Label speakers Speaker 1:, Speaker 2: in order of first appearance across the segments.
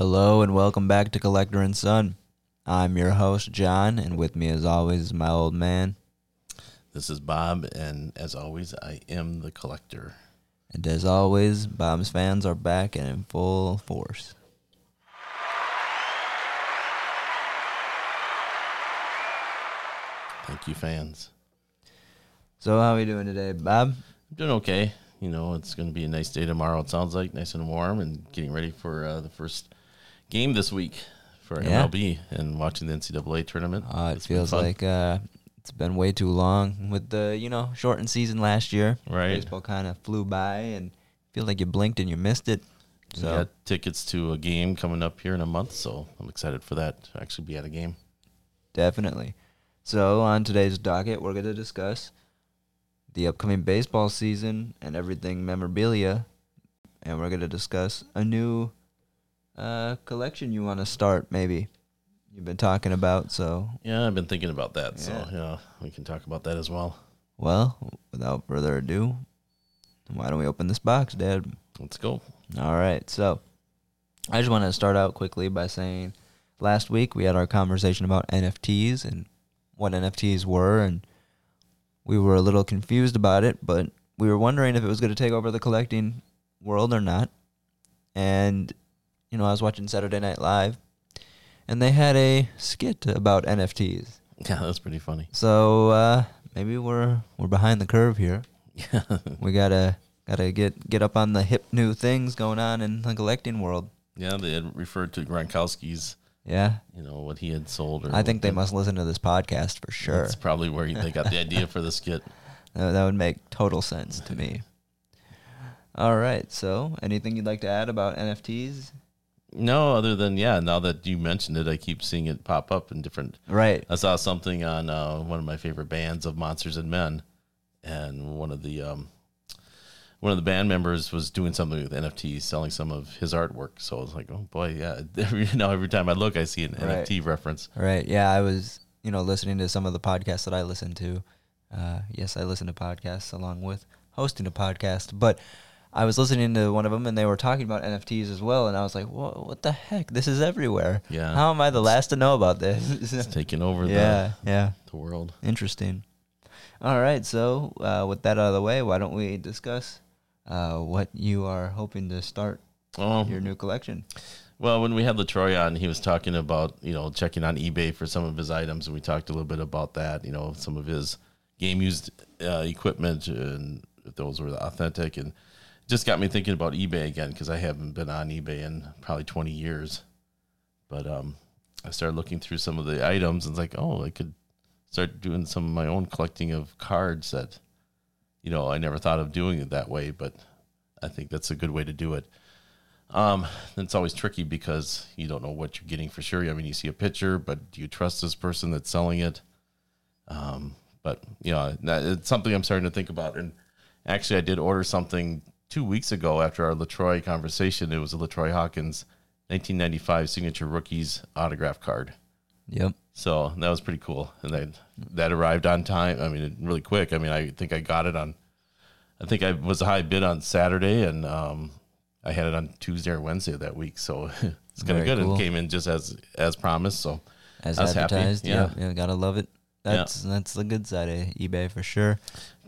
Speaker 1: Hello and welcome back to Collector and Son. I'm your host, John, and with me as always is my old man.
Speaker 2: This is Bob, and as always, I am the collector.
Speaker 1: And as always, Bob's fans are back and in full force.
Speaker 2: Thank you, fans.
Speaker 1: So how are we doing today, Bob?
Speaker 2: I'm doing okay. You know, it's going to be a nice day tomorrow. It sounds like nice and warm, and getting ready for uh, the first game this week for
Speaker 1: Yeah.
Speaker 2: MLB and watching the NCAA tournament.
Speaker 1: Uh, it feels like uh, it's been way too long with the you know shortened season last year.
Speaker 2: Right.
Speaker 1: Baseball kind of flew by, and feel like you blinked and you missed it.
Speaker 2: we
Speaker 1: So
Speaker 2: got tickets to a game coming up here in a month, so I'm excited for that to actually be at a game.
Speaker 1: Definitely. So, on today's docket, we're going to discuss the upcoming baseball season and everything memorabilia. And we're going to discuss a new uh, collection you want to start, maybe. You've been talking about. So,
Speaker 2: Yeah, I've been thinking about that, so
Speaker 1: Yeah.
Speaker 2: yeah, we can talk about that as well.
Speaker 1: well, without further ado, why don't we open this box, Dad?
Speaker 2: Let's go.
Speaker 1: All right. So, I just want to start out quickly by saying last week we had our conversation about NFTs and what NFTs were, and we were a little confused about it, but we were wondering if it was going to take over the collecting world or not. And, you know, I was watching Saturday Night Live, and they had a skit about NFTs.
Speaker 2: Yeah, that's pretty funny.
Speaker 1: So uh, maybe we're we're behind the curve here.
Speaker 2: Yeah,
Speaker 1: We gotta gotta get get up on the hip new things going on in the collecting world.
Speaker 2: yeah. They had referred to Gronkowski's,
Speaker 1: Yeah,
Speaker 2: you know, what he had sold. Or
Speaker 1: I think they must listen to this podcast for sure.
Speaker 2: That's probably where they got the idea for the skit.
Speaker 1: Uh, that would make total sense to me. All right, so anything you'd like to add about NFTs?
Speaker 2: No, other than yeah. Now that you mentioned it, I keep seeing it pop up in different.
Speaker 1: Right.
Speaker 2: I saw something on uh, one of my favorite bands of Monsters and Men, and one of the um, one of the band members was doing something with NFTs, selling some of his artwork. So I was like, oh boy, yeah. Every, now every time I look, I see an
Speaker 1: Right.
Speaker 2: NFT reference.
Speaker 1: Right. Yeah, I was, you know, listening to some of the podcasts that I listen to. Uh, yes, I listen to podcasts along with hosting a podcast, but I was listening to one of them and they were talking about NFTs as well, and I was like, "What? What the heck? This is everywhere.
Speaker 2: Yeah.
Speaker 1: How am I the last to know about
Speaker 2: It's
Speaker 1: this?"
Speaker 2: taking over
Speaker 1: yeah. Yeah.
Speaker 2: the the world.
Speaker 1: Interesting. All right. So, uh, with that out of the way, why don't we discuss uh, what you are hoping to start
Speaker 2: Oh,
Speaker 1: your new collection?
Speaker 2: Well, when we had LaTroy on, he was talking about you know checking on eBay for some of his items, and we talked a little bit about that. You know, some of his game used uh, equipment and if those were authentic, and just got me thinking about eBay again because I haven't been on eBay in probably twenty years. But um, I started looking through some of the items and it's like, oh, I could start doing some of my own collecting of cards that, you know, I never thought of doing it that way, but I think that's a good way to do it. Um, it's always tricky because you don't know what you're getting for sure. I mean, you see a picture, but do you trust this person that's selling it? Um, but you know, it's something I'm starting to think about. And actually, I did order something two weeks ago after our LaTroy conversation. It was a LaTroy Hawkins 1995 signature rookies autograph card.
Speaker 1: Yep.
Speaker 2: So that was pretty cool, and that that arrived on time. I mean, really quick. I mean, I think I got it on. I think I was a high bid on Saturday, and um, I had it on Tuesday or Wednesday of that week. So it's kind of good.
Speaker 1: cool.
Speaker 2: It came in just as as promised. So
Speaker 1: As
Speaker 2: I was happy,
Speaker 1: advertised.
Speaker 2: yeah.
Speaker 1: Yeah. Yeah. Gotta love it.
Speaker 2: Yeah.
Speaker 1: That's that's the good side of eBay for sure.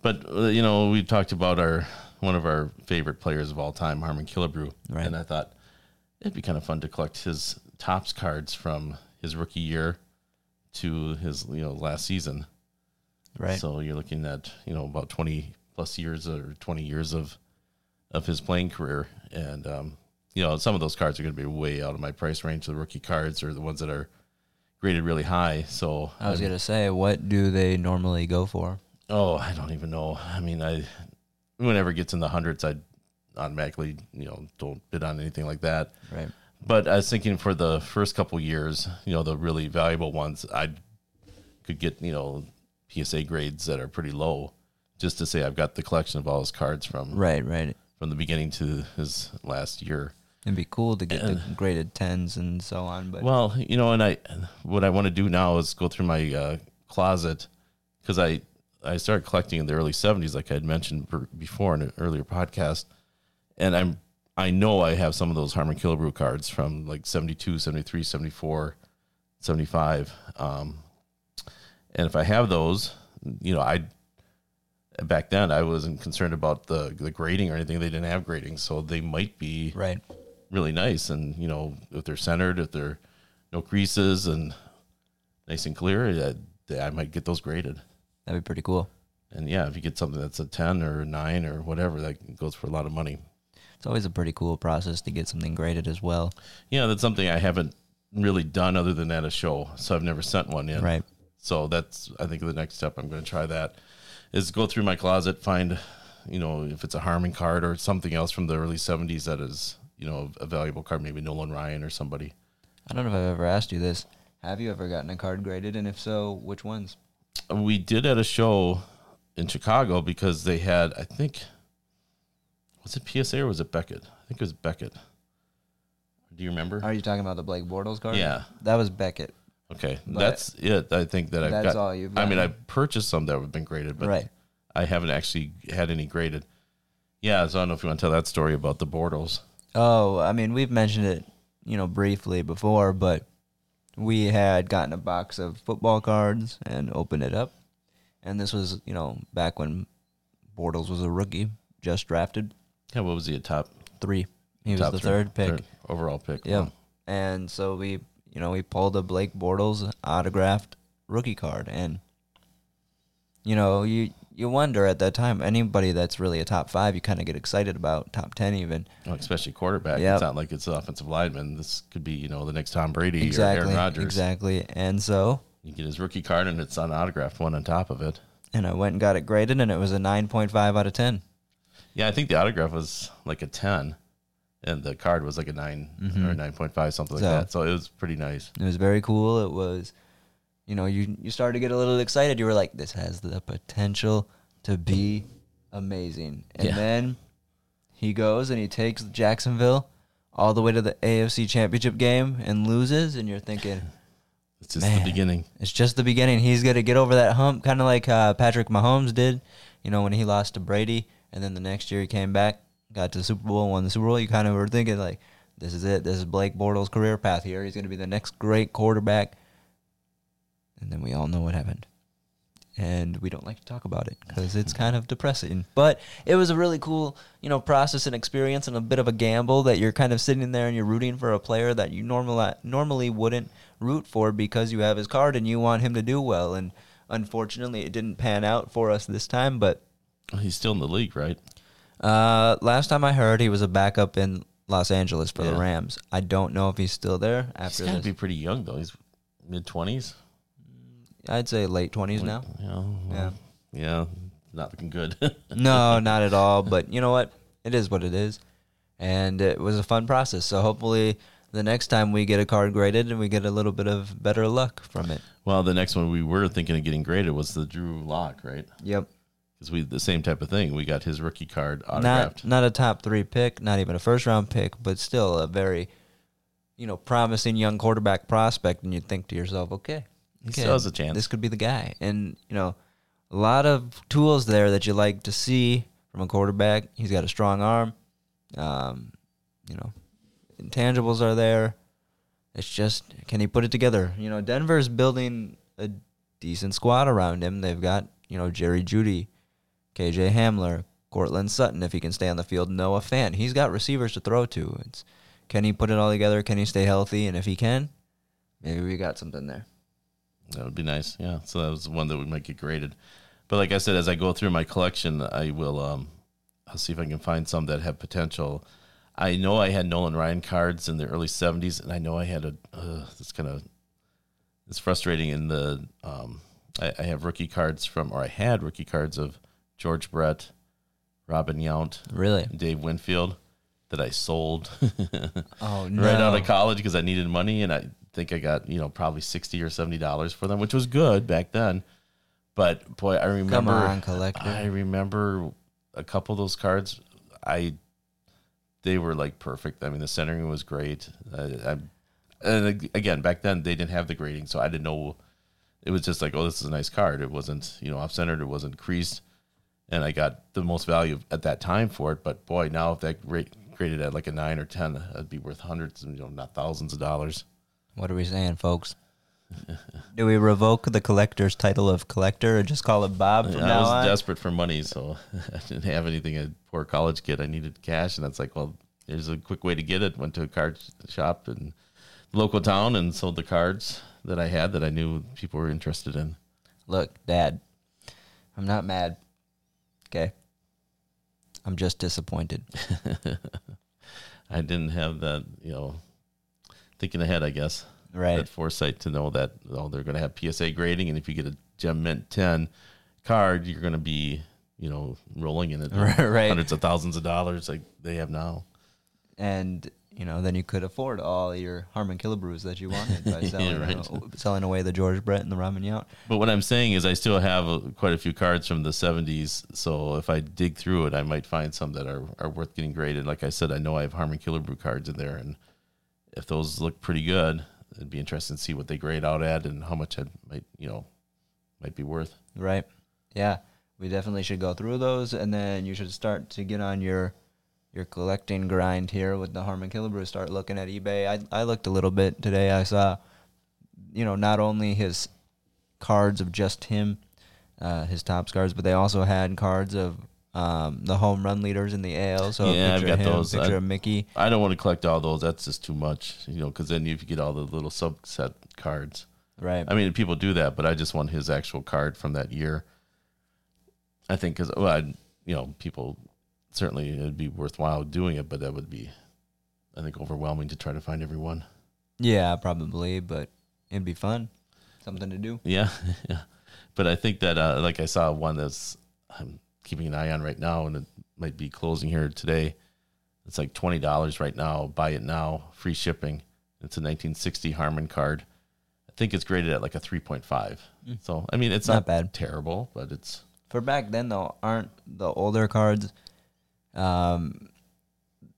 Speaker 2: But uh, you know, we talked about our one of our favorite players of all time, Harmon Killebrew,
Speaker 1: Right.
Speaker 2: and I thought it'd be kind of fun to collect his Topps cards from his rookie year to his you know last season.
Speaker 1: Right.
Speaker 2: So you're looking at you know about 20 plus years or 20 years of of his playing career, and um, you know some of those cards are going to be way out of my price range. The rookie cards are the ones that are graded really high. So
Speaker 1: I was
Speaker 2: I'm-
Speaker 1: gonna say, what do they normally go for?
Speaker 2: Oh, I don't even know. I mean, I whenever it gets in the hundreds, I automatically you know don't bid on anything like that.
Speaker 1: Right.
Speaker 2: But I was thinking for the first couple years, you know, the really valuable ones, I could get you know PSA grades that are pretty low, just to say I've got the collection of all his cards from
Speaker 1: Right. Right.
Speaker 2: from the beginning to his last year.
Speaker 1: It'd be cool to get the graded tens and so on, but
Speaker 2: Well, you know, and I what I want to do now is go through my uh, closet because I I started collecting in the early '70s, like I had mentioned before in an earlier podcast, and I'm I know I have some of those Harmon Killebrew cards from like 72, 73, 74, 75. Um, and if I have those, you know, I back then I wasn't concerned about the the grading or anything. They didn't have grading, so they might be
Speaker 1: Right.
Speaker 2: really nice. And you know, if they're centered, if they're no creases and nice and clear, I, I might get those graded.
Speaker 1: That'd be pretty cool.
Speaker 2: And yeah, if you get something that's a ten or a nine or whatever, that goes for a lot of money.
Speaker 1: It's always a pretty cool process to get something graded as well.
Speaker 2: Yeah, that's something I haven't really done other than at a show. So I've never sent one in.
Speaker 1: Right.
Speaker 2: So that's I think the next step I'm going to try that is go through my closet, find you know if it's a Harmon card or something else from the early '70s that is you know a valuable card, maybe Nolan Ryan or somebody.
Speaker 1: I don't know if I've ever asked you this. Have you ever gotten a card graded? And if so, which ones?
Speaker 2: We did at a show in Chicago because they had I think was it PSA or was it Beckett? I think it was Beckett. Do you remember?
Speaker 1: Are you talking about the Blake Bortles card?
Speaker 2: Yeah.
Speaker 1: That was Beckett.
Speaker 2: Okay,
Speaker 1: But
Speaker 2: that's it. I think that I've
Speaker 1: That's
Speaker 2: got.
Speaker 1: all you've
Speaker 2: I mean, I purchased some that have been graded, but
Speaker 1: right.
Speaker 2: I haven't actually had any graded. Yeah, so I don't know if you want to tell that story about the Bortles.
Speaker 1: Oh, I mean, we've mentioned it, you know, briefly before, but we had gotten a box of football cards and opened it up. And this was, you know, back when Bortles was a rookie, just drafted.
Speaker 2: Yeah, what was he a top?
Speaker 1: Three. He was
Speaker 2: top
Speaker 1: the
Speaker 2: three-
Speaker 1: third pick.
Speaker 2: third overall pick.
Speaker 1: Yeah.
Speaker 2: Wow.
Speaker 1: And so we, you know, we pulled a Blake Bortles autographed rookie card and you know, you you wonder at that time anybody that's really a top 5 you kind of get excited about, top 10 even.
Speaker 2: Well, especially quarterback.
Speaker 1: Yep.
Speaker 2: It's not like it's offensive lineman. This could be, you know, the next Tom Brady
Speaker 1: Exactly.
Speaker 2: or Aaron Rodgers.
Speaker 1: Exactly. And so
Speaker 2: You get his rookie card and it's an autographed one on top of it.
Speaker 1: and I went and got it graded and it was a 9.5 out of 10.
Speaker 2: Yeah, I think the autograph was like a 10 and the card was like a 9
Speaker 1: Mhm.
Speaker 2: or 9.5, something like
Speaker 1: So-
Speaker 2: that. So it was pretty nice.
Speaker 1: It was very cool. It was you know, you you started to get a little excited. You were like this has the potential to be amazing. And
Speaker 2: Yeah.
Speaker 1: then he goes and he takes Jacksonville all the way to the AFC Championship game and loses and you're thinking
Speaker 2: It's just
Speaker 1: Man.
Speaker 2: the beginning.
Speaker 1: It's just the beginning. He's going to get over that hump, kind of like uh, Patrick Mahomes did, you know, when he lost to Brady, and then the next year he came back, got to the Super Bowl, and won the Super Bowl. You kind of were thinking like, this is it. This is Blake Bortles' career path here. He's going to be the next great quarterback. And then we all know what happened. And we don't like to talk about it because it's kind of depressing. But it was a really cool, you know, process and experience and a bit of a gamble that you're kind of sitting there and you're rooting for a player that you normally normally wouldn't root for because you have his card and you want him to do well. And unfortunately, it didn't pan out for us this time. But
Speaker 2: He's still in the league, right?
Speaker 1: uh, last time I heard, he was a backup in Los Angeles for the Rams. I don't know if he's still there
Speaker 2: He's
Speaker 1: after
Speaker 2: got to be pretty young, though. He's mid 20s.
Speaker 1: I'd say late twenties now.
Speaker 2: Yeah. well,
Speaker 1: Yeah.
Speaker 2: Yeah. Not looking good.
Speaker 1: no, not at all. But you know what? It is what it is, and it was a fun process. So hopefully, the next time we get a card graded and we get a little bit of better luck from it.
Speaker 2: well, the next one we were thinking of getting graded was the Drew Lock, right?
Speaker 1: Yep.
Speaker 2: Because we the same type of thing. We got his rookie card autographed.
Speaker 1: Not not a top three pick, not even a first round pick, but still a very, you know, promising young quarterback prospect. And you'd think to yourself, okay,
Speaker 2: He
Speaker 1: okay,
Speaker 2: still has a chance.
Speaker 1: This could be the guy. And you know, a lot of tools there that you like to see from a quarterback. He's got a strong arm. Um, you know, intangibles are there. It's just can he put it together? You know, Denver's building a decent squad around him. They've got you know Jerry Jeudy, KJ Hamler, Courtland Sutton if he can stay on the field. Noah Fant. He's got receivers to throw to. It's can he put it all together? Can he stay healthy? And if he can, maybe we got something there.
Speaker 2: That would be nice. Yeah. So that was one that we might get graded. But like I said, as I go through my collection, I will um I'll see if I can find some that have potential. I know I had Nolan Ryan cards in the early '70s, and I know I had a. Uh, it's kind of it's frustrating. In the um, I, I have rookie cards from, or I had rookie cards of George Brett, Robin Yount,
Speaker 1: Really?
Speaker 2: Dave Winfield that I sold
Speaker 1: Oh no!
Speaker 2: right out of college because I needed money, and I think I got you know probably sixty or seventy dollars for them, which was good back then. But boy, I remember.
Speaker 1: Come on, collector.
Speaker 2: I remember a couple of those cards. I they were like perfect. I mean, the centering was great. I, I, and again, back then they didn't have the grading, so I didn't know. It was just like, oh, this is a nice card. It wasn't you know off centered. It wasn't creased, and I got the most value at that time for it. But boy, now if that gra- graded at like a nine or ten, it'd be worth hundreds, you know, not thousands of dollars.
Speaker 1: What are we saying, folks? Do we revoke the collector's title of collector or just call it Bob from
Speaker 2: I was
Speaker 1: on?
Speaker 2: desperate for money, so I didn't have anything. A poor college kid, I needed cash, and that's like, well, there's a quick way to get it. Went to a card shop in the local town and sold the cards that I had that I knew people were interested in.
Speaker 1: Look, Dad, I'm not mad. Okay. I'm just disappointed.
Speaker 2: I didn't have that, you know, thinking ahead, I guess.
Speaker 1: Right.
Speaker 2: That foresight to know that oh, they're going to have PSA grading, and if you get a Gem Mint 10 card, you're going to be, you know, rolling in it
Speaker 1: Right.
Speaker 2: hundreds of thousands of dollars like they have now.
Speaker 1: And, you know, then you could afford all your Harmon Killebrews that you wanted by
Speaker 2: Yeah,
Speaker 1: selling,
Speaker 2: right.
Speaker 1: uh, selling away the George Brett and the Robin Yount.
Speaker 2: But what I'm saying is, I still have uh quite a few cards from the 70s. So if I dig through it, I might find some that are, are worth getting graded. Like I said, I know I have Harmon Killebrew cards in there, and if those look pretty good, it'd be interesting to see what they grade out at and how much it might, you know, might be worth.
Speaker 1: Right. Yeah. We definitely should go through those and then you should start to get on your your collecting grind here with the Harmon Killebrew. Start looking at eBay. I I looked a little bit today. I saw you know, not only his cards of just him, uh, his top cards, but they also had cards of um, the home run leaders in the AL. So
Speaker 2: Yeah, I've got
Speaker 1: him,
Speaker 2: those.
Speaker 1: Picture
Speaker 2: I-
Speaker 1: of Mickey.
Speaker 2: I don't want to collect all those. That's just too much, you know, because then you get all the little subset cards.
Speaker 1: Right.
Speaker 2: I mean, people do that, but I just want his actual card from that year. I think because well, I, you know, people certainly it'd be worthwhile doing it, but that would be, I think, overwhelming to try to find everyone.
Speaker 1: yeah, probably, but it'd be fun. Something to do.
Speaker 2: Yeah, yeah. But I think that, uh, like, I saw one that's I'm keeping an eye on right now, and it might be closing here today. It's like twenty dollars right now. Buy it now, free shipping. It's a 1960 Harmon card. I think it's graded at like a 3.5. So I mean, it's
Speaker 1: Not
Speaker 2: not,
Speaker 1: bad.
Speaker 2: terrible, but it's
Speaker 1: For back then though, aren't the older cards um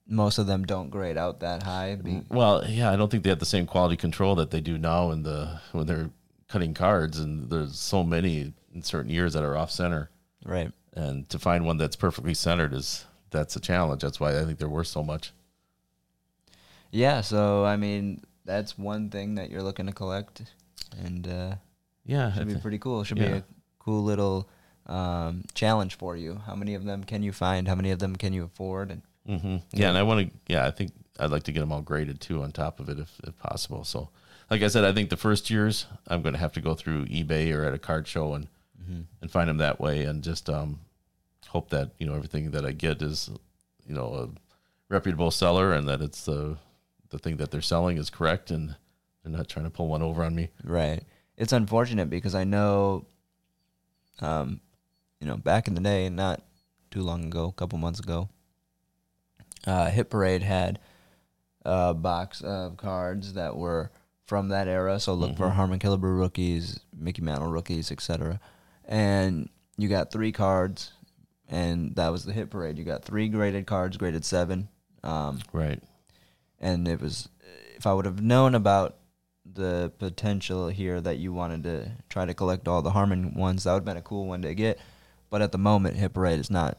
Speaker 1: most of them don't grade out that high. Be,
Speaker 2: well, yeah. I don't think they have the same quality control that they do now in the when they're cutting cards, and there's so many in certain years that are off center,
Speaker 1: right.
Speaker 2: And to find one that's perfectly centered is that's a challenge. That's why I think they're worth so much.
Speaker 1: Yeah, so I mean, that's one thing that you're looking to collect and uh
Speaker 2: Yeah, I
Speaker 1: should be
Speaker 2: thi-
Speaker 1: pretty cool. Should be a cool little um challenge for you. How many of them can you find? How many of them can you afford? And
Speaker 2: hmm Yeah, and I want to. Yeah, I think I'd like to get them all graded too, on top of it, if, if possible. So, like I said, I think the first years I'm going to have to go through eBay or at a card show and and find them that way, and just um, hope that you know everything that I get is you know a reputable seller, and that it's the the thing that they're selling is correct, and they're not trying to pull one over on me.
Speaker 1: Right. It's unfortunate because I know, um, you know, back in the day, not too long ago, a couple months ago, uh, Hit Parade had a box of cards that were from that era. So look for
Speaker 2: Mhm.
Speaker 1: Harmon Killebrew rookies, Mickey Mantle rookies, etc. And you got three cards, and that was the Hit Parade. You got three graded cards, graded seven. Um,
Speaker 2: Right.
Speaker 1: and it was if I would have known about the potential here that you wanted to try to collect all the Harmon ones, that would have been a cool one to get. But at the moment, Hit Parade is not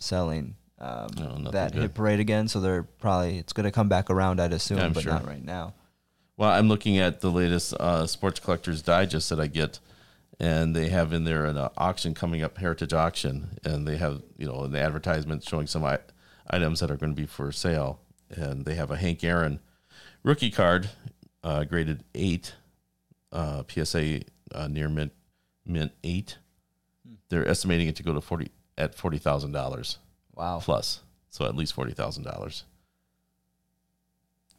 Speaker 1: selling um,
Speaker 2: No,
Speaker 1: that
Speaker 2: good.
Speaker 1: Hit Parade again, so they're probably it's going to come back around, I'd assume,
Speaker 2: Yeah,
Speaker 1: but
Speaker 2: sure.
Speaker 1: not right now.
Speaker 2: Well, I'm looking at the latest uh, Sports Collectors Digest that I get, and they have in there an uh, auction coming up, Heritage Auction, and they have you know an advertisement showing some I- items that are going to be for sale, and they have a Hank Aaron rookie card, uh, graded eight, uh, PSA uh, near mint mint eight. They're estimating it to go to forty at forty thousand dollars
Speaker 1: Wow,
Speaker 2: plus, so at least forty thousand dollars.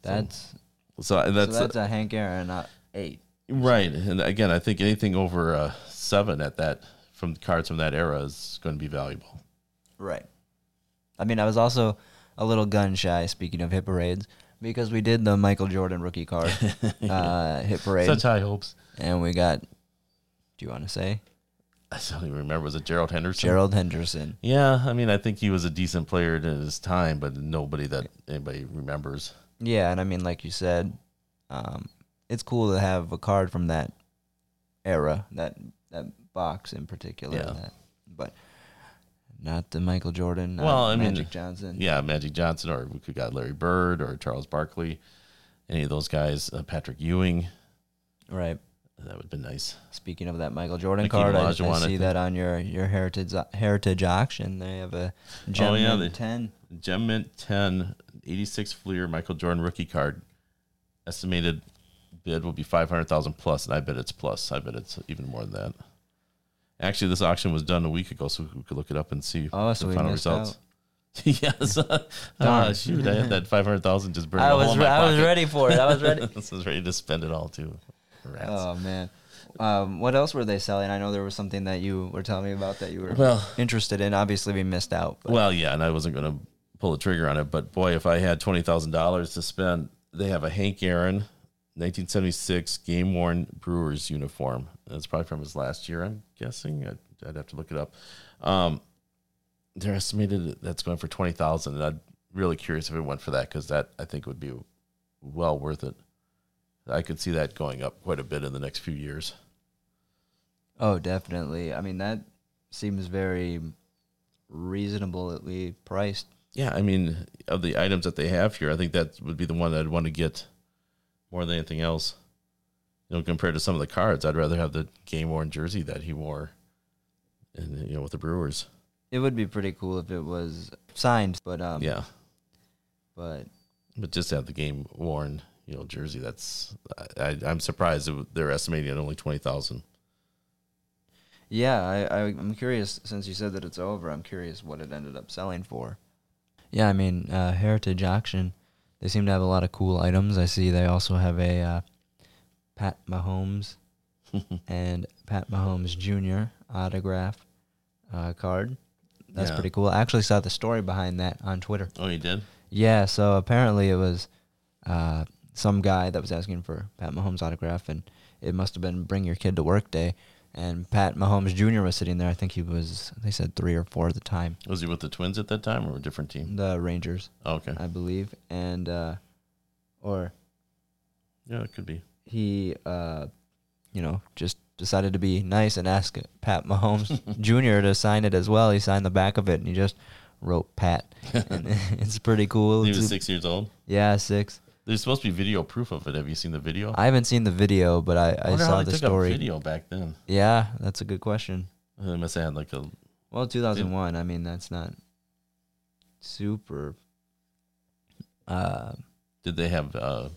Speaker 1: that's
Speaker 2: So and
Speaker 1: that's,
Speaker 2: that's
Speaker 1: so that's a Hank Aaron uh, eight.
Speaker 2: Right, and again, I think anything over uh, seven at that from cards from that era is going to be valuable.
Speaker 1: Right. I mean, I was also a little gun shy. Speaking of hit parades, because we did the Michael Jordan rookie card uh, hit parade,
Speaker 2: Such high hopes.
Speaker 1: and we got. Do you want to say
Speaker 2: I don't even remember. Was it Gerald Henderson?
Speaker 1: Gerald Henderson?
Speaker 2: Yeah, I mean, I think he was a decent player in his time, but nobody that anybody remembers.
Speaker 1: Yeah, and I mean, like you said, um, it's cool to have a card from that era, that that box in particular.
Speaker 2: Yeah.
Speaker 1: That, but Not the Michael Jordan.
Speaker 2: Well, I mean,
Speaker 1: Magic Johnson.
Speaker 2: Yeah, Magic Johnson, or we could got Larry Bird or Charles Barkley, any of those guys. Uh, Patrick Ewing,
Speaker 1: Right.
Speaker 2: that would have been nice.
Speaker 1: Speaking of that Michael Jordan card, I, I see that on your your heritage heritage auction. They have a gem
Speaker 2: Oh, yeah,
Speaker 1: mint
Speaker 2: they-
Speaker 1: ten.
Speaker 2: Gem Mint 10, 86 Fleer Michael Jordan rookie card. Estimated bid will be 500000 plus, and I bet it's plus. I bet it's even more than that. Actually, this auction was done a week ago, so we could look it up and see
Speaker 1: Oh, so
Speaker 2: the final results. yes. Ah, shoot, I had that 500000 just burned
Speaker 1: I was re- I was ready for it. I was ready.
Speaker 2: this was ready to spend it all, too. Rats.
Speaker 1: oh man. Um, what else were they selling? I know there was something that you were telling me about that you were
Speaker 2: Well-
Speaker 1: interested in. Obviously, we missed out. But
Speaker 2: Well, yeah, and I wasn't going to pull the trigger on it, but boy, if I had twenty thousand dollars to spend, they have a Hank Aaron, nineteen seventy six game worn Brewers uniform. That's probably from his last year, I'm guessing. I'd, I'd have to look it up. Um, they're estimated that's going for twenty thousand, and I'm really curious if it went for that because that I think would be well worth it. I could see that going up quite a bit in the next few years.
Speaker 1: oh, definitely. I mean, that seems very reasonably priced.
Speaker 2: Yeah, I mean, of the items that they have here, I think that would be the one I'd want to get more than anything else. You know, compared to some of the cards, I'd rather have the game worn jersey that he wore, and you know, with the Brewers.
Speaker 1: It would be pretty cool if it was signed, but um,
Speaker 2: yeah,
Speaker 1: But
Speaker 2: but just to have the game worn, you know, jersey. That's I, I, I'm surprised they're estimating at only twenty thousand.
Speaker 1: yeah, I, I I'm curious since you said that it's over. I'm curious what it ended up selling for. Yeah, I mean, uh, Heritage Auction. They seem to have a lot of cool items. I see they also have a uh, Pat Mahomes and Pat Mahomes Jr. autograph uh, card. That's
Speaker 2: Yeah.
Speaker 1: pretty cool. I actually saw the story behind that on Twitter.
Speaker 2: Oh, you did?
Speaker 1: Yeah, so apparently it was uh, some guy that was asking for Pat Mahomes' autograph, and it must have been Bring Your Kid to Work Day. And Pat Mahomes Jr. was sitting there. I think he was, they said three or four at the time,
Speaker 2: Was he with the Twins at that time or a different team?
Speaker 1: the Rangers,
Speaker 2: Oh, okay,
Speaker 1: I believe. And, uh, or
Speaker 2: yeah, it could be.
Speaker 1: he, uh, you know, just decided to be nice and ask Pat Mahomes Jr. to sign it as well. He signed the back of it, and he just wrote Pat. and it's pretty cool.
Speaker 2: He was
Speaker 1: It's-
Speaker 2: six years old.
Speaker 1: Yeah, six.
Speaker 2: There's supposed to be video proof of it. Have you seen the video?
Speaker 1: I haven't seen the video, but I, I
Speaker 2: how
Speaker 1: saw
Speaker 2: they
Speaker 1: the story.
Speaker 2: a video back then.
Speaker 1: Yeah, that's a good question.
Speaker 2: They must have had like a
Speaker 1: Well, 2001. I mean, that's not super. Uh,
Speaker 2: Did they have uh,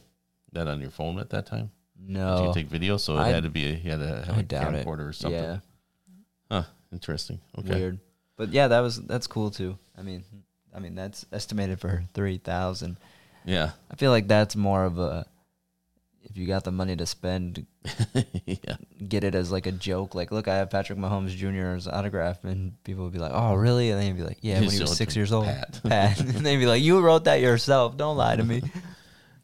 Speaker 2: that on your phone at that time? Did
Speaker 1: no,
Speaker 2: you take video? So it
Speaker 1: I-
Speaker 2: had to be. You had to have
Speaker 1: I
Speaker 2: a
Speaker 1: doubt it.
Speaker 2: camcorder or something.
Speaker 1: Yeah,
Speaker 2: Huh. Interesting. Okay.
Speaker 1: weird. But yeah, that was that's cool too. I mean, I mean that's estimated for three thousand.
Speaker 2: Yeah.
Speaker 1: I feel like that's more of a. If you got the money to spend,
Speaker 2: yeah.
Speaker 1: get it as like a joke. Like, look, I have Patrick Mahomes Jr.'s autograph, and people would be like, "Oh, really?" And then you'd be like, "Yeah, when he was six years old."
Speaker 2: Pat.
Speaker 1: Pat. and they'd be like, "You wrote that yourself. Don't lie to me."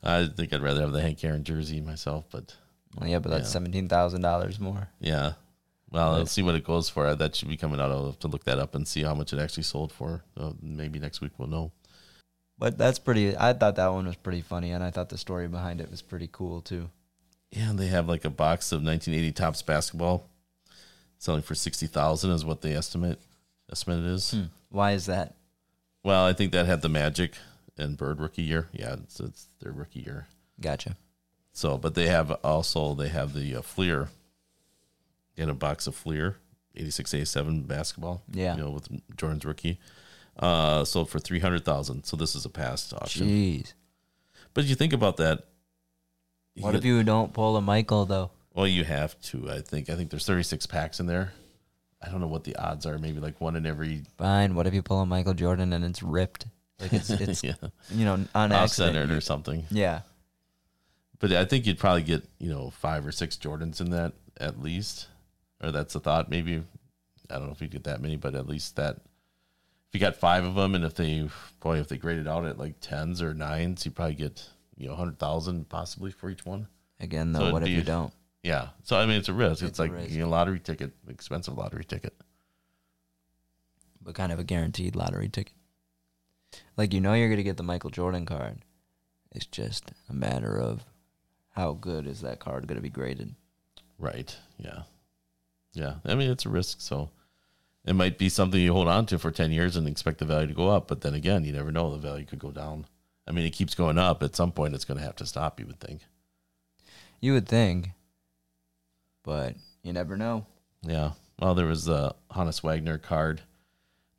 Speaker 2: I think I'd rather have the Hank Aaron jersey myself, but
Speaker 1: Well, yeah, but that's
Speaker 2: Yeah.
Speaker 1: seventeen thousand dollars more.
Speaker 2: yeah. Well, let's see what it goes for. That should be coming out. I'll have to look that up and see how much it actually sold for. Uh, maybe next week we'll know.
Speaker 1: But that's pretty. I thought that one was pretty funny, and I thought the story behind it was pretty cool too.
Speaker 2: Yeah, and they have like a box of 1980 Topps basketball selling for sixty thousand is what they estimate. Estimate it is.
Speaker 1: Why is that?
Speaker 2: Well, I think that had the Magic and Bird rookie year. Yeah, it's, it's their rookie year.
Speaker 1: Gotcha.
Speaker 2: So, but they have also they have the uh, Fleer. Had a box of Fleer, 86 87 basketball.
Speaker 1: Yeah.
Speaker 2: You know, with Jordan's rookie. Uh, sold for 300000 So this is a past auction.
Speaker 1: Jeez.
Speaker 2: But you think about that.
Speaker 1: What if you don't pull a Michael though?
Speaker 2: Well, you have to. I think. I think there's 36 packs in there. I don't know what the odds are. Maybe like one in every.
Speaker 1: Fine. What if you pull a Michael Jordan and it's ripped? Like it's it's
Speaker 2: yeah,
Speaker 1: you know on
Speaker 2: off centered or something.
Speaker 1: Yeah.
Speaker 2: But I think you'd probably get you know five or six Jordans in that at least, or that's the thought. Maybe I don't know if you get that many, but at least that. If you got five of them, and if they boy, if they graded out at like tens or nines, you probably get you know hundred thousand possibly for each one.
Speaker 1: Again though,
Speaker 2: it'd
Speaker 1: what if
Speaker 2: be-
Speaker 1: you don't?
Speaker 2: Yeah, so I mean it's a risk. It's,
Speaker 1: It's a
Speaker 2: like
Speaker 1: risk.
Speaker 2: you know, lottery ticket, expensive lottery ticket.
Speaker 1: But kind of a guaranteed lottery ticket. Like you know you're gonna get the Michael Jordan card. It's just a matter of how good is that card gonna be graded.
Speaker 2: Right. Yeah. Yeah. I mean, it's a risk. So, it might be something you hold on to for 10 years and expect the value to go up. But then again, you never know. The value could go down. I mean, it keeps going up. At some point, it's going to have to stop, you would think.
Speaker 1: You would think, but you never know.
Speaker 2: Yeah. Well, there was the Honus Wagner card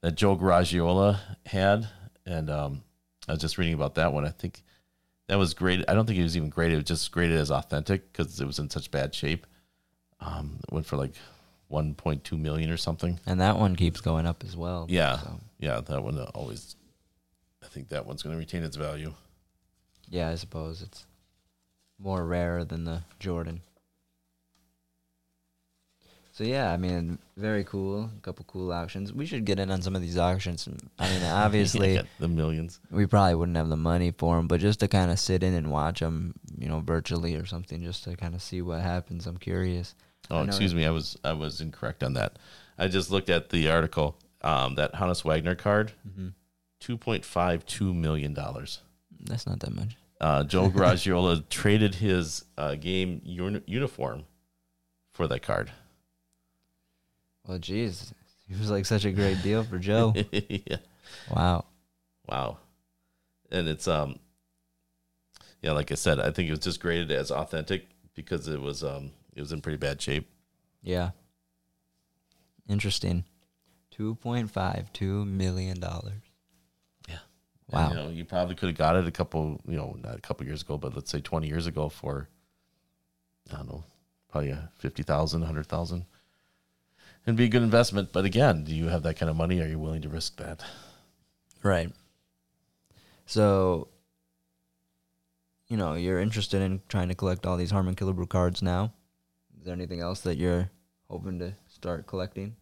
Speaker 2: that Joe Garagiola had. And um, I was just reading about that one. I think that was great. I don't think it was even graded. It was just graded as authentic because it was in such bad shape. Um, it went for like 1.2 million or something.
Speaker 1: And that one keeps going up as well.
Speaker 2: Yeah.
Speaker 1: So,
Speaker 2: Yeah, that one uh, always. I think that one's going to retain its value.
Speaker 1: yeah, I suppose it's more rare than the Jordan. So yeah, I mean, very cool. A couple cool auctions. We should get in on some of these auctions. I mean, obviously,
Speaker 2: the millions.
Speaker 1: we probably wouldn't have the money for them, but just to kind of sit in and watch them, you know, virtually or something, just to kind of see what happens. I'm curious.
Speaker 2: Oh, excuse me. I was I was incorrect on that. I just looked at the article. Um, that Honus Wagner card,
Speaker 1: Mm-hmm.
Speaker 2: two point five two million dollars.
Speaker 1: That's not that much.
Speaker 2: Uh, Joe Garagiola traded his uh, game uni- uniform for that card.
Speaker 1: Well, geez, it was like such a great deal for Joe.
Speaker 2: yeah.
Speaker 1: Wow.
Speaker 2: Wow. And it's um yeah, like I said, I think it was just graded as authentic because it was um it was in pretty bad shape.
Speaker 1: Yeah. Interesting. Two point five two million dollars.
Speaker 2: Yeah.
Speaker 1: Wow.
Speaker 2: And, you know, you probably could have got it a couple, you know, not a couple years ago, but let's say 20 years ago for I don't know, probably a 50,000, 100,000. It'd be a good investment, but again, do you have that kind of money? Are you willing to risk that?
Speaker 1: Right. So, you know, you're interested in trying to collect all these Harmon Killebrew cards now. Is there anything else that you're hoping to start collecting?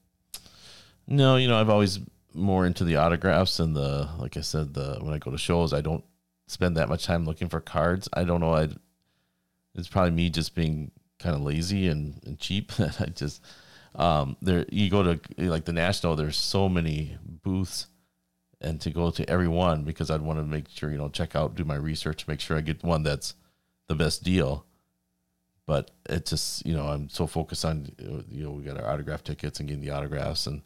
Speaker 2: No, you know, I've always more into the autographs and the like I said, the when I go to shows, I don't spend that much time looking for cards. I don't know, I it's probably me just being kind of lazy and, and cheap that I just um there you go to like the national, there's so many booths and to go to every one because I'd want to make sure, you know, check out, do my research, make sure I get one that's the best deal. But it just, you know, I'm so focused on, you know, we got our autograph tickets and getting the autographs and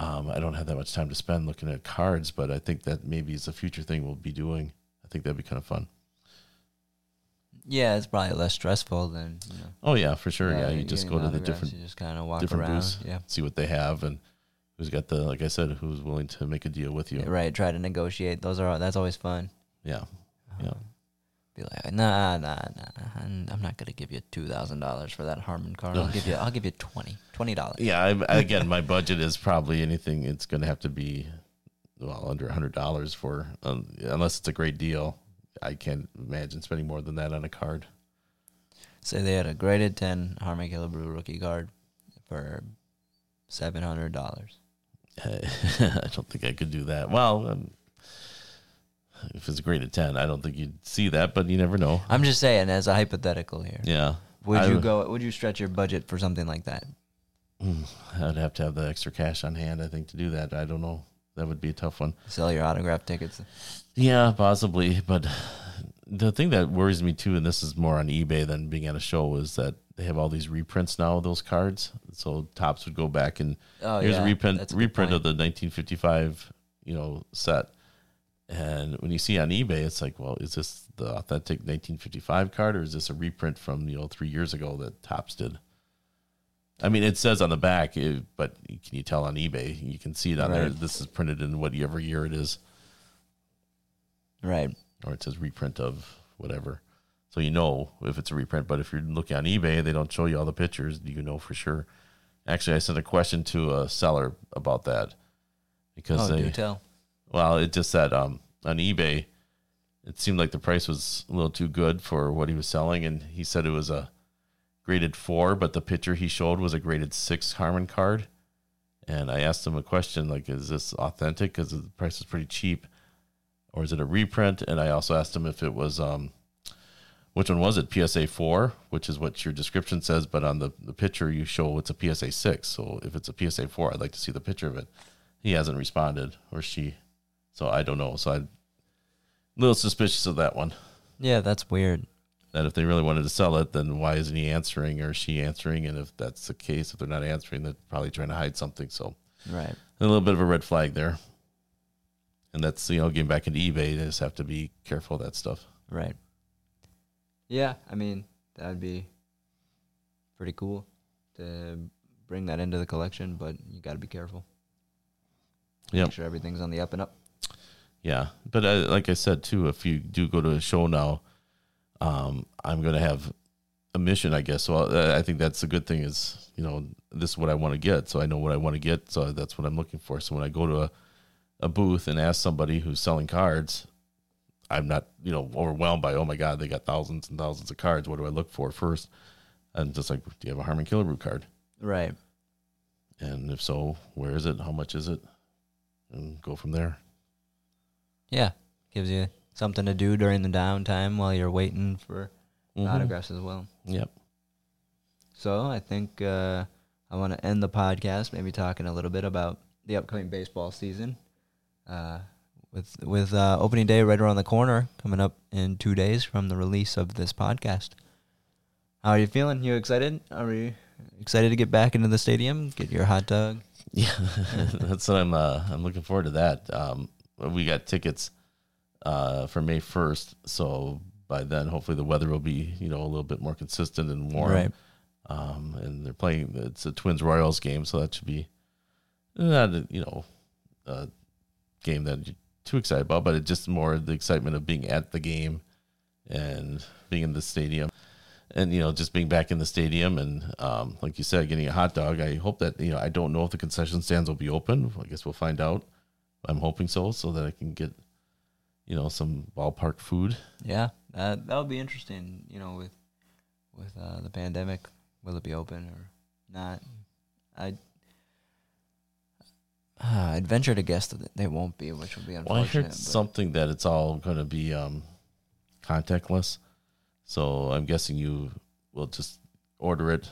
Speaker 2: um, I don't have that much time to spend looking at cards, but I think that maybe is a future thing we'll be doing. I think that'd be kind of fun.
Speaker 1: Yeah, it's probably less stressful than you know.
Speaker 2: Oh yeah, for sure. Yeah, you
Speaker 1: getting
Speaker 2: just go to the different
Speaker 1: You just kind of walk
Speaker 2: different
Speaker 1: around.
Speaker 2: booths,
Speaker 1: Yeah.
Speaker 2: see what they have, and who's got the like I said, who's willing to make a deal with you.
Speaker 1: Right. Try to negotiate. Those are that's always fun.
Speaker 2: Yeah, Yeah.
Speaker 1: Be like, nah, nah, nah. I'm I'm not gonna give you two thousand dollars for that Harmon card. I'll give you, I'll give you twenty, twenty dollars.
Speaker 2: yeah. I, again, my budget is probably anything. It's going to have to be well under a hundred dollars for um, unless it's a great deal. I can't imagine spending more than that on a card.
Speaker 1: Say they had a graded ten Harmon Killebrew rookie card for seven hundred dollars.
Speaker 2: I don't think I could do that. Well, um, if it's a grade of ten, I don't think you'd see that, but you never know.
Speaker 1: I'm just saying, as a hypothetical here,
Speaker 2: Yeah.
Speaker 1: would
Speaker 2: I
Speaker 1: you
Speaker 2: would-
Speaker 1: go? Would you stretch your budget for something like that?
Speaker 2: Mm, I'd have to have the extra cash on hand, I think, to do that. I don't know. That would be a tough one.
Speaker 1: Sell your autograph tickets.
Speaker 2: Yeah, possibly. But the thing that worries me too, and this is more on eBay than being at a show, is that they have all these reprints now of those cards. So Topps would go back and
Speaker 1: Oh
Speaker 2: here's
Speaker 1: yeah,
Speaker 2: a reprint
Speaker 1: that's a good
Speaker 2: reprint of the 1955, you know, set. And when you see on eBay, it's like, well, is this the authentic 1955 card, or is this a reprint from you know three years ago that Topps did? I mean, it says on the back, eh, but can you tell on eBay? You can see it on there. This is printed in whatever year it is,
Speaker 1: right.
Speaker 2: or it says reprint of whatever. So you know if it's a reprint. But if you're looking on eBay, they don't show you all the pictures. You know for sure. Actually, I sent a question to a seller about that because
Speaker 1: Oh,
Speaker 2: they
Speaker 1: do tell.
Speaker 2: Well, it just said um, on eBay, it seemed like the price was a little too good for what he was selling, and he said it was a graded four, but the picture he showed was a graded six Harmon card. And I asked him a question like, "Is this authentic? Because the price is pretty cheap, or is it a reprint?" And I also asked him if it was um, which one was it? PSA four, which is what your description says, but on the the picture you show it's a PSA six. So if it's a PSA four, I'd like to see the picture of it. He hasn't responded, or she. So I don't know. So I'm a little suspicious of that one.
Speaker 1: Yeah, that's weird.
Speaker 2: That if they really wanted to sell it, then why isn't he answering or she answering? And if that's the case, if they're not answering, they're probably trying to hide something. So
Speaker 1: Right.
Speaker 2: a little bit of a red flag there. And that's you know getting back into eBay, you just have to be careful of that stuff.
Speaker 1: Right. Yeah, I mean that'd be pretty cool to bring that into the collection, but you got to be careful.
Speaker 2: Yeah.
Speaker 1: Make sure everything's on the up and up.
Speaker 2: Yeah, but uh, like I said too, if you do go to a show now, um, I'm going to have a mission, I guess. So uh, I think that's a good thing. Is you know this is what I want to get, so I know what I want to get, so that's what I'm looking for. So when I go to a, a booth and ask somebody who's selling cards, I'm not you know overwhelmed by oh my god they got thousands and thousands of cards. What do I look for first? And just like, do you have a Harmon Killebrew card?
Speaker 1: Right.
Speaker 2: And if so, where is it? How much is it? And go from there.
Speaker 1: Yeah, gives you something to do during the downtime while you're waiting for
Speaker 2: Mhm.
Speaker 1: autographs as well.
Speaker 2: Yep.
Speaker 1: So I think uh, I want to end the podcast maybe talking a little bit about the upcoming baseball season. Uh, with with uh, opening day right around the corner, coming up in two days from the release of this podcast. How are you feeling? You excited? Are you excited to get back into the stadium? Get your hot dog?
Speaker 2: Yeah, that's what I'm. Uh, I'm looking forward to that. Um, we got tickets uh, for May first, so by then, hopefully, the weather will be you know a little bit more consistent and warm.
Speaker 1: Right.
Speaker 2: Um, and they're playing. It's a Twins Royals game, so that should be not a, you know a game that you're too excited about, but it's just more the excitement of being at the game and being in the stadium and you know just being back in the stadium and um, like you said getting a hot dog i hope that you know i don't know if the concession stands will be open i guess we'll find out i'm hoping so so that i can get you know some ballpark food
Speaker 1: Yeah, that that would be interesting. You know, with with uh, the pandemic, will it be open or not? I uh, I'd venture to guess that they won't be, which would be
Speaker 2: well
Speaker 1: unfortunate.
Speaker 2: i heard something that it's all going to be um, contactless so i'm guessing you will just order it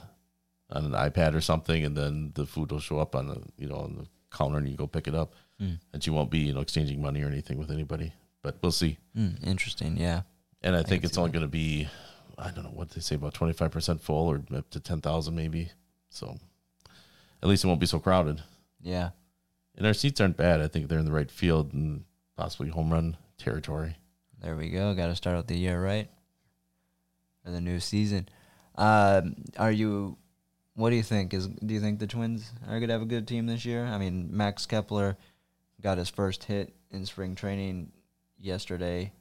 Speaker 2: on an ipad or something and then the food will show up on the you know on the counter and you go pick it up
Speaker 1: Hmm.
Speaker 2: and you won't be you know exchanging money or anything with anybody but we'll see
Speaker 1: Hmm, interesting. Yeah.
Speaker 2: and i,
Speaker 1: can
Speaker 2: think it's only going to be i don't know what they say about 25% full or up to 10000 maybe so at least it won't be so crowded
Speaker 1: Yeah.
Speaker 2: and our seats aren't bad i think they're in the right field and possibly home run territory
Speaker 1: There we go. Got to start out the year right for the new season. Um, are you? What do you think? Is do you think the Twins are gonna have a good team this year? I mean, Max Kepler got his first hit in spring training yesterday,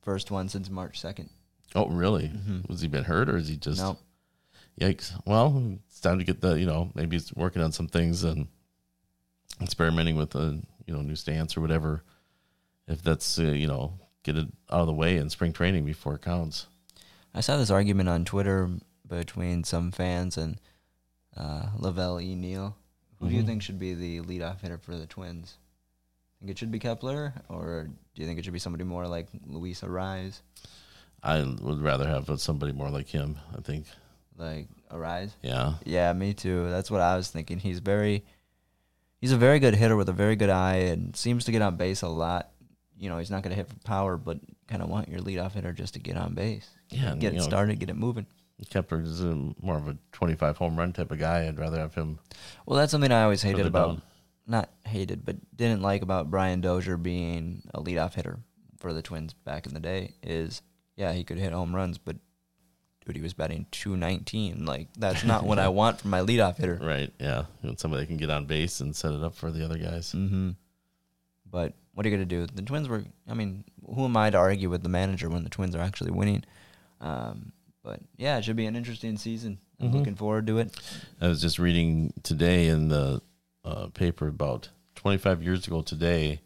Speaker 1: first one since March second.
Speaker 2: oh really
Speaker 1: Mhm.
Speaker 2: was he been hurt or is he just
Speaker 1: Nope.
Speaker 2: Yikes. Well, it's time to get the, you know, maybe he's working on some things and experimenting with a, you know, new stance or whatever. If that's, uh, you know, get it out of the way in spring training before it counts.
Speaker 1: I saw this argument on Twitter between some fans and uh, LaVelle E. Neal. Who do you
Speaker 2: Mhm.
Speaker 1: think should be the leadoff hitter for the Twins? Think it should be Kepler, or do you think it should be somebody more like Luis Arraez?
Speaker 2: I would rather have somebody more like him, I think.
Speaker 1: Like Arraez?
Speaker 2: Yeah.
Speaker 1: Yeah, me too. That's what I was thinking. He's very, he's a very good hitter with a very good eye and seems to get on base a lot. You know, he's not going to hit for power, but kind of want your leadoff hitter just to get on base.
Speaker 2: Yeah.
Speaker 1: get it
Speaker 2: know,
Speaker 1: started, get it moving.
Speaker 2: Kepler is a, more of a 25 home run type of guy. I'd rather have him
Speaker 1: Well, that's something I always hated about
Speaker 2: down.
Speaker 1: Not hated, but didn't like about Brian Dozier being a leadoff hitter for the Twins back in the day is yeah, he could hit home runs, but dude, he was batting 219. Like that's not what I want from my leadoff hitter.
Speaker 2: Right. Yeah. Somebody that can get on base and set it up for the other guys.
Speaker 1: Mm-hmm. But what are you gonna do? The Twins were. I mean, who am I to argue with the manager when the Twins are actually winning? Um, but yeah, it should be an interesting season. I'm
Speaker 2: Mhm.
Speaker 1: looking forward to it.
Speaker 2: I was just reading today in the uh, paper about 25 years ago today,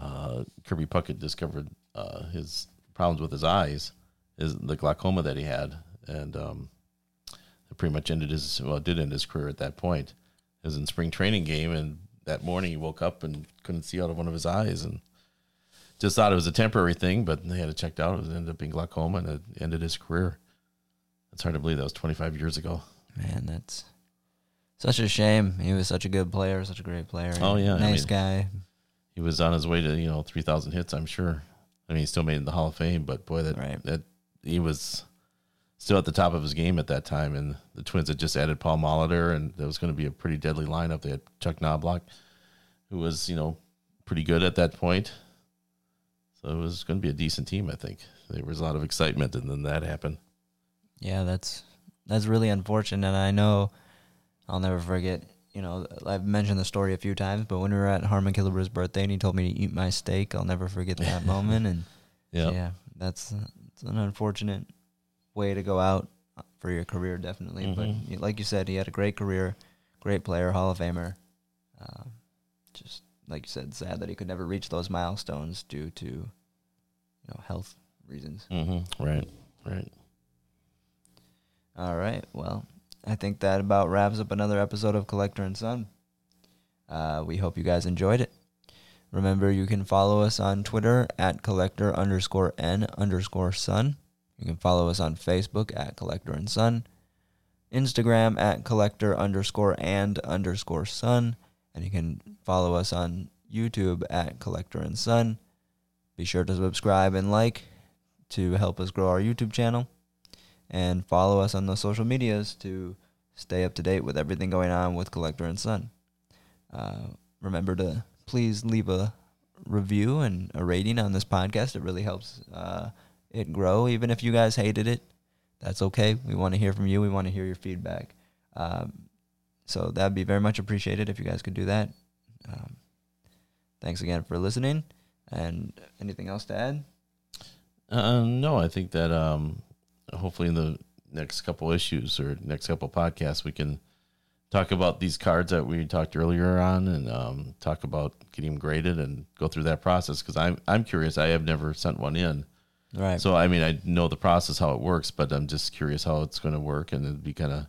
Speaker 2: uh, Kirby Puckett discovered uh, his problems with his eyes, is the glaucoma that he had, and um, it pretty much ended his well, did end his career at that point. It was in spring training game, and that morning he woke up and couldn't see out of one of his eyes, and just thought it was a temporary thing, but they had it checked out. It ended up being glaucoma, and it ended his career. It's hard to believe that was 25 years ago.
Speaker 1: Man, that's such a shame. He was such a good player, such a great player.
Speaker 2: Oh, yeah, I
Speaker 1: nice
Speaker 2: mean-
Speaker 1: guy.
Speaker 2: he was on his way to you know three thousand hits. I'm sure. I mean, he still made it in the Hall of Fame, but boy, that
Speaker 1: Right.
Speaker 2: that he was still at the top of his game at that time. And the Twins had just added Paul Molitor, and there was going to be a pretty deadly lineup. They had Chuck Knobloch, who was you know pretty good at that point. So it was going to be a decent team. I think there was a lot of excitement, and then that happened.
Speaker 1: Yeah, that's that's really unfortunate. And I know I'll never forget. You know, I've mentioned the story a few times, but when we were at Harmon Killebrew's birthday and he told me to eat my steak, I'll never forget that moment. And
Speaker 2: Yeah.
Speaker 1: yeah, that's it's an unfortunate way to go out for your career, definitely.
Speaker 2: Mhm.
Speaker 1: But like you said, he had a great career, great player, Hall of Famer. Um, just like you said, sad that he could never reach those milestones due to, you know, health reasons.
Speaker 2: Mm-hmm. Right. Right.
Speaker 1: All right. Well, I think that about wraps up another episode of Collector and Son. Uh, we hope you guys enjoyed it. Remember, you can follow us on Twitter at collector underscore n underscore son. You can follow us on Facebook at collector and son, Instagram at collector underscore and underscore son, and you can follow us on YouTube at collector and son. Be sure to subscribe and like to help us grow our YouTube channel and follow us on the social medias to stay up to date with everything going on with Collector and Son. Uh, remember to please leave a review and a rating on this podcast. It really helps uh, it grow. Even if you guys hated it, that's okay. We want to hear from you. We want to hear your feedback. Um, so that'd be very much appreciated if you guys could do that. Um, thanks again for listening. And anything else to add?
Speaker 2: Uh, no, I think that um, hopefully in the next couple issues or next couple podcasts we can talk about these cards that we talked earlier on and um, talk about getting them graded and go through that process because I'm I'm curious. I have never sent one in,
Speaker 1: Right.
Speaker 2: so I mean I know the process how it works, but I'm just curious how it's going to work and it'd be kind of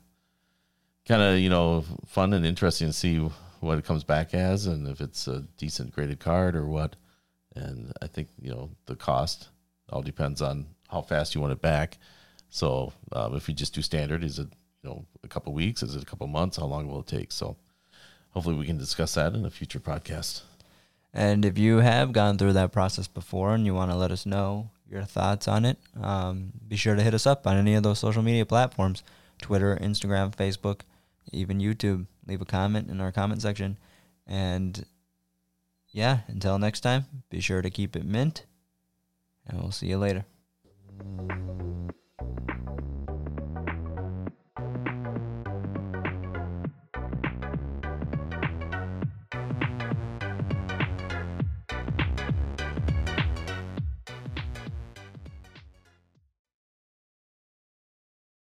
Speaker 2: kind of you know fun and interesting to see what it comes back as and if it's a decent graded card or what. And I think you know the cost all depends on how fast you want it back. So um, if you just do standard, is it you know a couple weeks? Is it a couple months? How long will it take? So hopefully we can discuss that in a future podcast.
Speaker 1: And if you have gone through that process before and you want to let us know your thoughts on it, um, be sure to hit us up on any of those social media platforms Twitter, Instagram, Facebook, even YouTube. Leave a comment in our comment section. And yeah, until next time, be sure to keep it mint. And we'll see you later.